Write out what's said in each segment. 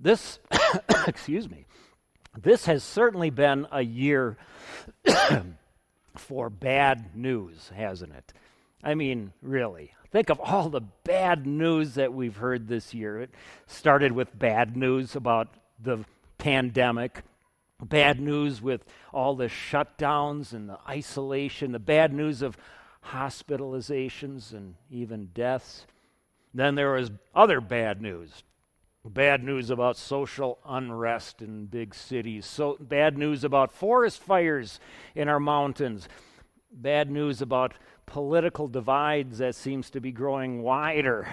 This, excuse me, this has certainly been a year for bad news, hasn't it? I mean, really. Think of all the bad news that we've heard this year. It started with bad news about the pandemic, bad news with all the shutdowns and the isolation, the bad news of hospitalizations and even deaths. Then there was other bad news. Bad news about social unrest in big cities. So bad news about forest fires in our mountains. Bad news about political divides that seems to be growing wider.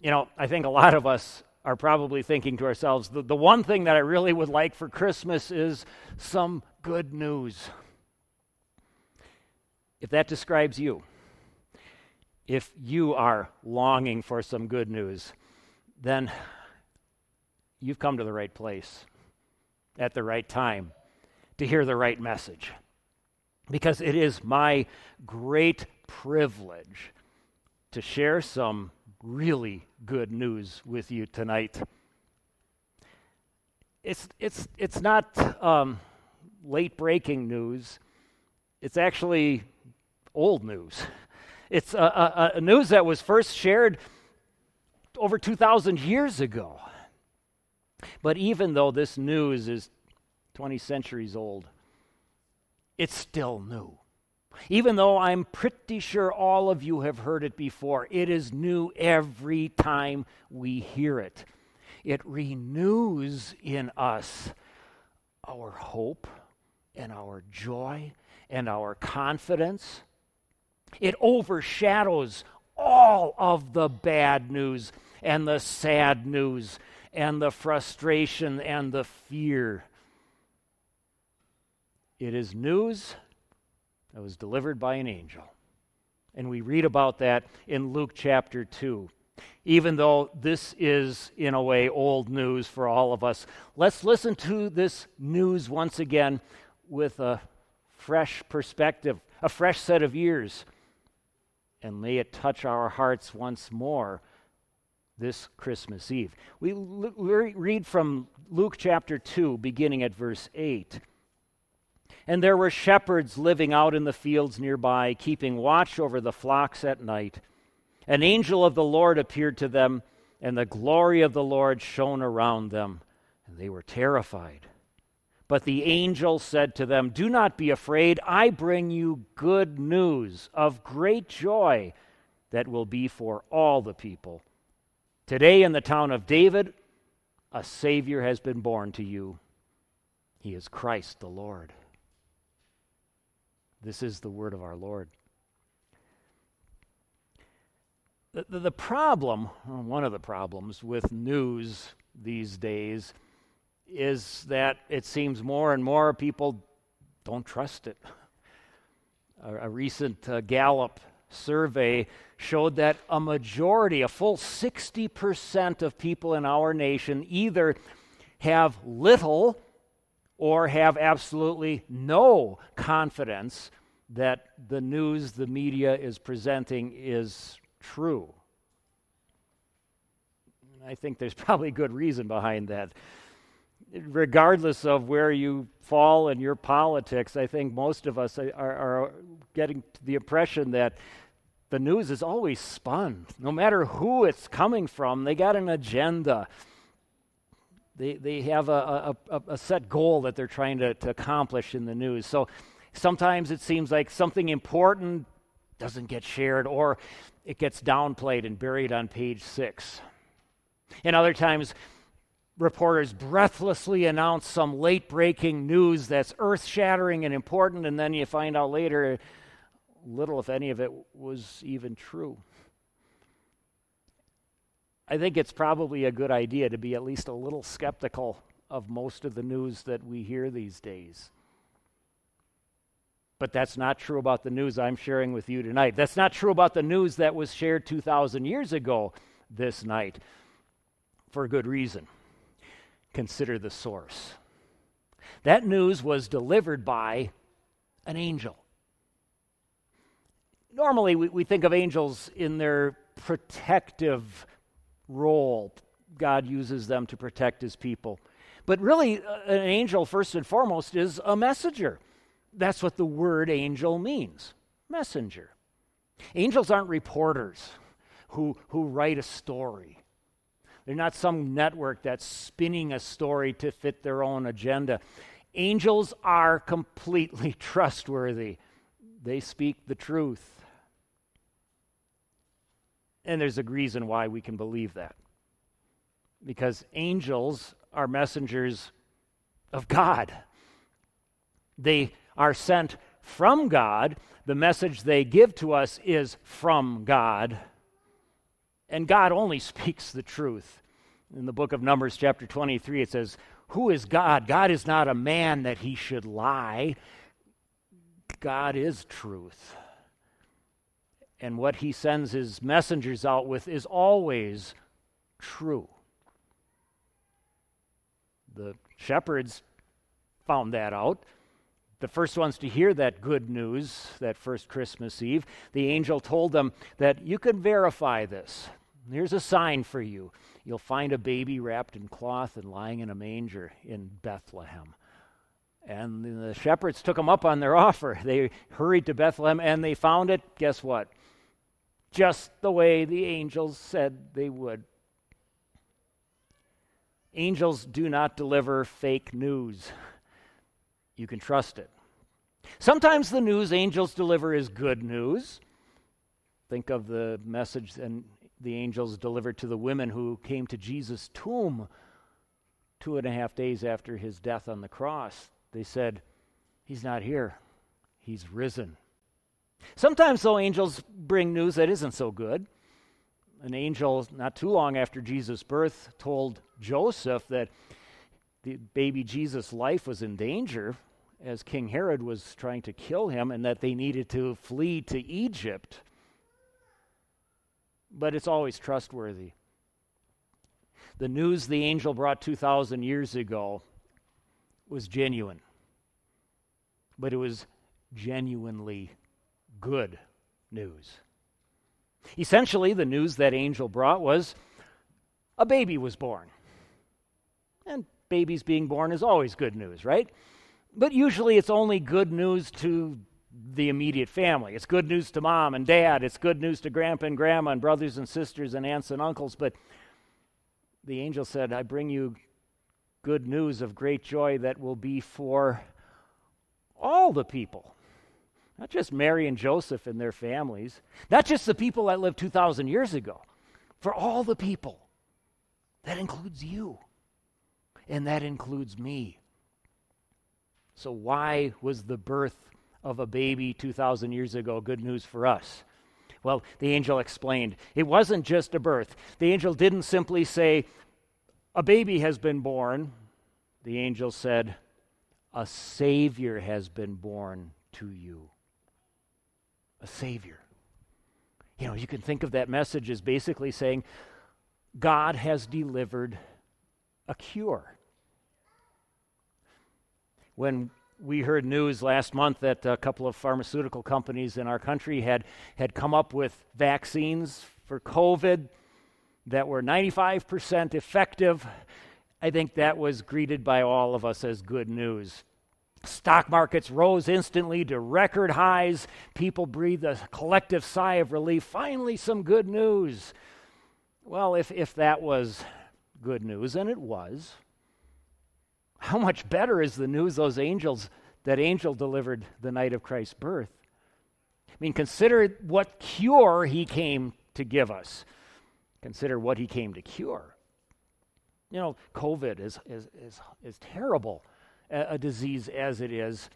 You know, I think a lot of us are probably thinking to ourselves, the, the one thing that I really would like for Christmas is some good news. If that describes you, if you are longing for some good news, then you've come to the right place at the right time to hear the right message. Because it is my great privilege to share some really good news with you tonight. It's, it's, it's not um, late breaking news, it's actually old news. It's a, a, a news that was first shared over 2,000 years ago. But even though this news is 20 centuries old, it's still new. Even though I'm pretty sure all of you have heard it before, it is new every time we hear it. It renews in us our hope and our joy and our confidence. It overshadows all of the bad news and the sad news and the frustration and the fear. It is news that was delivered by an angel. And we read about that in Luke chapter 2. Even though this is, in a way, old news for all of us, let's listen to this news once again with a fresh perspective, a fresh set of ears, and may it touch our hearts once more this Christmas Eve. We read from Luke chapter 2, beginning at verse 8. And there were shepherds living out in the fields nearby, keeping watch over the flocks at night. An angel of the Lord appeared to them, and the glory of the Lord shone around them, and they were terrified. But the angel said to them, Do not be afraid. I bring you good news of great joy that will be for all the people. Today, in the town of David, a Savior has been born to you. He is Christ the Lord. This is the word of our Lord. The, the, the problem, one of the problems with news these days, is that it seems more and more people don't trust it. A, a recent uh, Gallup survey showed that a majority, a full 60% of people in our nation either have little or have absolutely no confidence that the news the media is presenting is true. I think there's probably good reason behind that. Regardless of where you fall in your politics, I think most of us are, are getting the impression that the news is always spun. No matter who it's coming from, they got an agenda they, they have a, a, a, set goal that they're trying to, to accomplish in the news. So sometimes it seems like something important doesn't get shared or it gets downplayed and buried on page six. And other times, reporters breathlessly announce some late breaking news that's earth shattering and important, and then you find out later little, if any, of it was even true. I think it's probably a good idea to be at least a little skeptical of most of the news that we hear these days. But that's not true about the news I'm sharing with you tonight. That's not true about the news that was shared 2,000 years ago this night for a good reason. Consider the source. That news was delivered by an angel. Normally, we, we think of angels in their protective role, God uses them to protect his people. But really, uh, an angel, first and foremost, is a messenger. That's what the word angel means messenger. Angels aren't reporters who, who write a story. They're not some network that's spinning a story to fit their own agenda. Angels are completely trustworthy, they speak the truth. And there's a reason why we can believe that. Because angels are messengers of God. They are sent from God. The message they give to us is from God. And God only speaks the truth. In the book of Numbers, chapter 23, it says, Who is God? God is not a man that he should lie. God is truth. And what he sends his messengers out with is always true. The shepherds found that out. The first ones to hear that good news that first Christmas Eve, the angel told them that you can verify this. Here's a sign for you. You'll find a baby wrapped in cloth and lying in a manger in Bethlehem. And the shepherds took them up on their offer. They hurried to Bethlehem and they found it, guess what? Just the way the angels said they would. Angels do not deliver fake news. You can trust it. Sometimes the news angels deliver is good news. Think of the message and the angels delivered to the women who came to Jesus' tomb two and a half days after his death on the cross. They said, He's not here, He's risen. Sometimes, though, angels bring news that isn't so good. An angel, not too long after Jesus' birth, told Joseph that the baby Jesus' life was in danger as King Herod was trying to kill him and that they needed to flee to Egypt. But it's always trustworthy. The news the angel brought 2,000 years ago was genuine, but it was genuinely good news. Essentially, the news that angel brought was a baby was born. And babies being born is always good news, right? But usually it's only good news to the immediate family. It's good news to mom and dad. It's good news to grandpa and grandma and brothers and sisters and aunts and uncles. But the angel said, I bring you good news of great joy that will be for all the people. Not just Mary and Joseph and their families, not just the people that lived 2,000 years ago, for all the people. That includes you, and that includes me. So, why was the birth of a baby 2,000 years ago good news for us? Well, the angel explained it wasn't just a birth. The angel didn't simply say, A baby has been born. The angel said, A Savior has been born to you a Savior. You know, you can think of that message as basically saying, God has delivered a cure. When we heard news last month that a couple of pharmaceutical companies in our country had, had come up with vaccines for COVID that were 95% effective, I think that was greeted by all of us as good news. Stock markets rose instantly to record highs. People breathed a collective sigh of relief. Finally, some good news. Well, if, if that was good news, and it was, how much better is the news those angels, that angel delivered the night of Christ's birth? I mean, consider what cure he came to give us. Consider what he came to cure. You know, COVID is, is, is, is terrible a, disease as it is,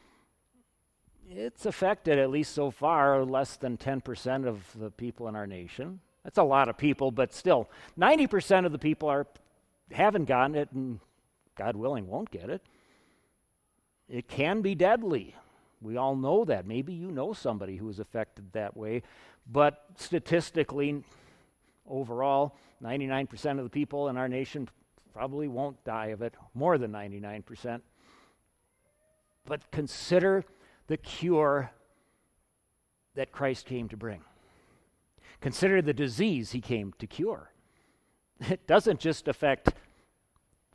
it's affected, at least so far, less than 10% of the people in our nation. That's a lot of people, but still, 90% of the people are haven't gotten it and God willing won't get it. It can be deadly. We all know that. Maybe you know somebody who is affected that way, but statistically overall, 99% of the people in our nation probably won't die of it, more than 99% but consider the cure that Christ came to bring. Consider the disease he came to cure. it doesn't just affect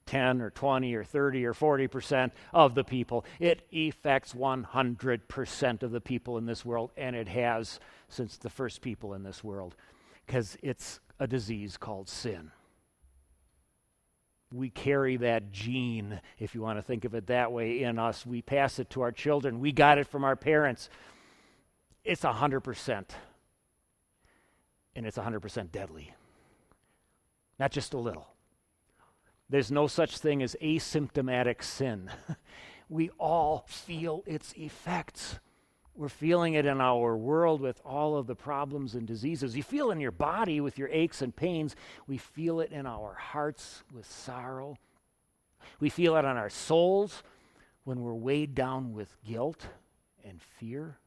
10 or 20 or 30 or 40% of the people. It affects 100% of the people in this world, and it has since the first people in this world, because it's a disease called sin. We carry that gene, if you want to think of it that way, in us. We pass it to our children. We got it from our parents. It's 100%. And it's 100% deadly. Not just a little. There's no such thing as asymptomatic sin. we all feel its effects. We're feeling it in our world with all of the problems and diseases. You feel in your body with your aches and pains. We feel it in our hearts with sorrow. We feel it on our souls when we're weighed down with guilt and fear.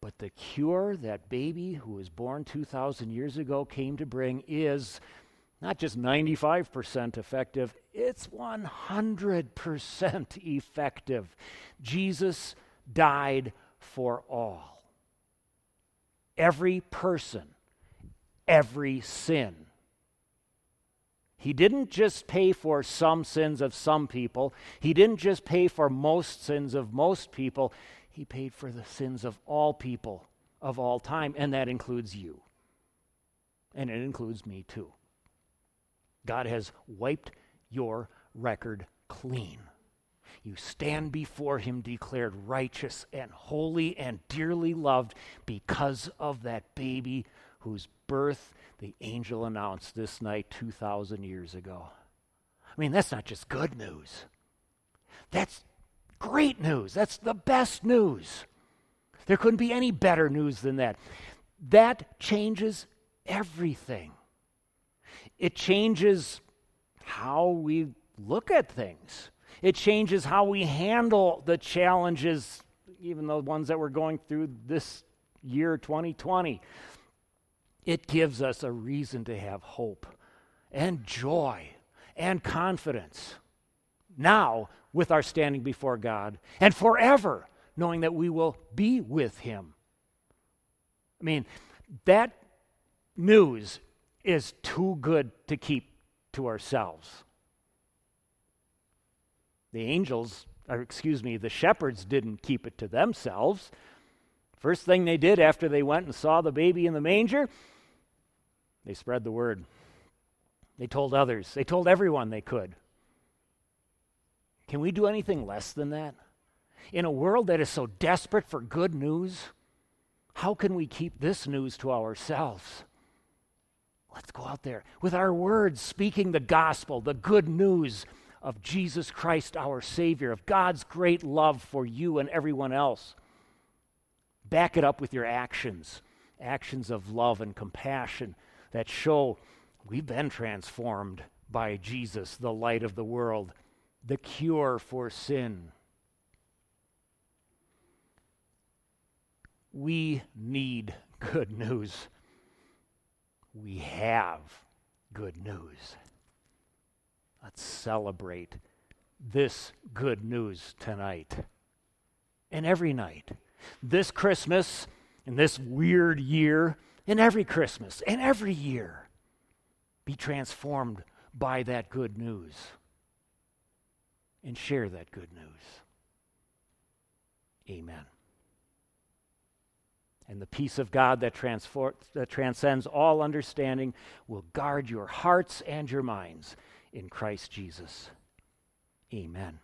But the cure that baby who was born 2,000 years ago came to bring is not just 95% effective, it's 100% effective. Jesus died for all. Every person, every sin. He didn't just pay for some sins of some people. He didn't just pay for most sins of most people. He paid for the sins of all people of all time, and that includes you. And it includes me too. God has wiped your record clean. You stand before Him declared righteous and holy and dearly loved because of that baby whose birth the angel announced this night 2,000 years ago. I mean, that's not just good news. That's great news. That's the best news. There couldn't be any better news than that. That changes everything. It changes how we look at things. It changes how we handle the challenges, even the ones that we're going through this year 2020. It gives us a reason to have hope and joy and confidence now with our standing before God and forever knowing that we will be with Him. I mean, that news is too good to keep to ourselves. The angels, or excuse me, the shepherds didn't keep it to themselves. First thing they did after they went and saw the baby in the manger, they spread the word. They told others, they told everyone they could. Can we do anything less than that? In a world that is so desperate for good news, how can we keep this news to ourselves? Let's go out there with our words, speaking the gospel, the good news of Jesus Christ, our Savior, of God's great love for you and everyone else. Back it up with your actions, actions of love and compassion that show we've been transformed by Jesus, the light of the world, the cure for sin. We need good news we have good news. Let's celebrate this good news tonight and every night. This Christmas and this weird year and every Christmas and every year. Be transformed by that good news and share that good news. Amen. And the peace of God that, that transcends all understanding will guard your hearts and your minds in Christ Jesus. Amen.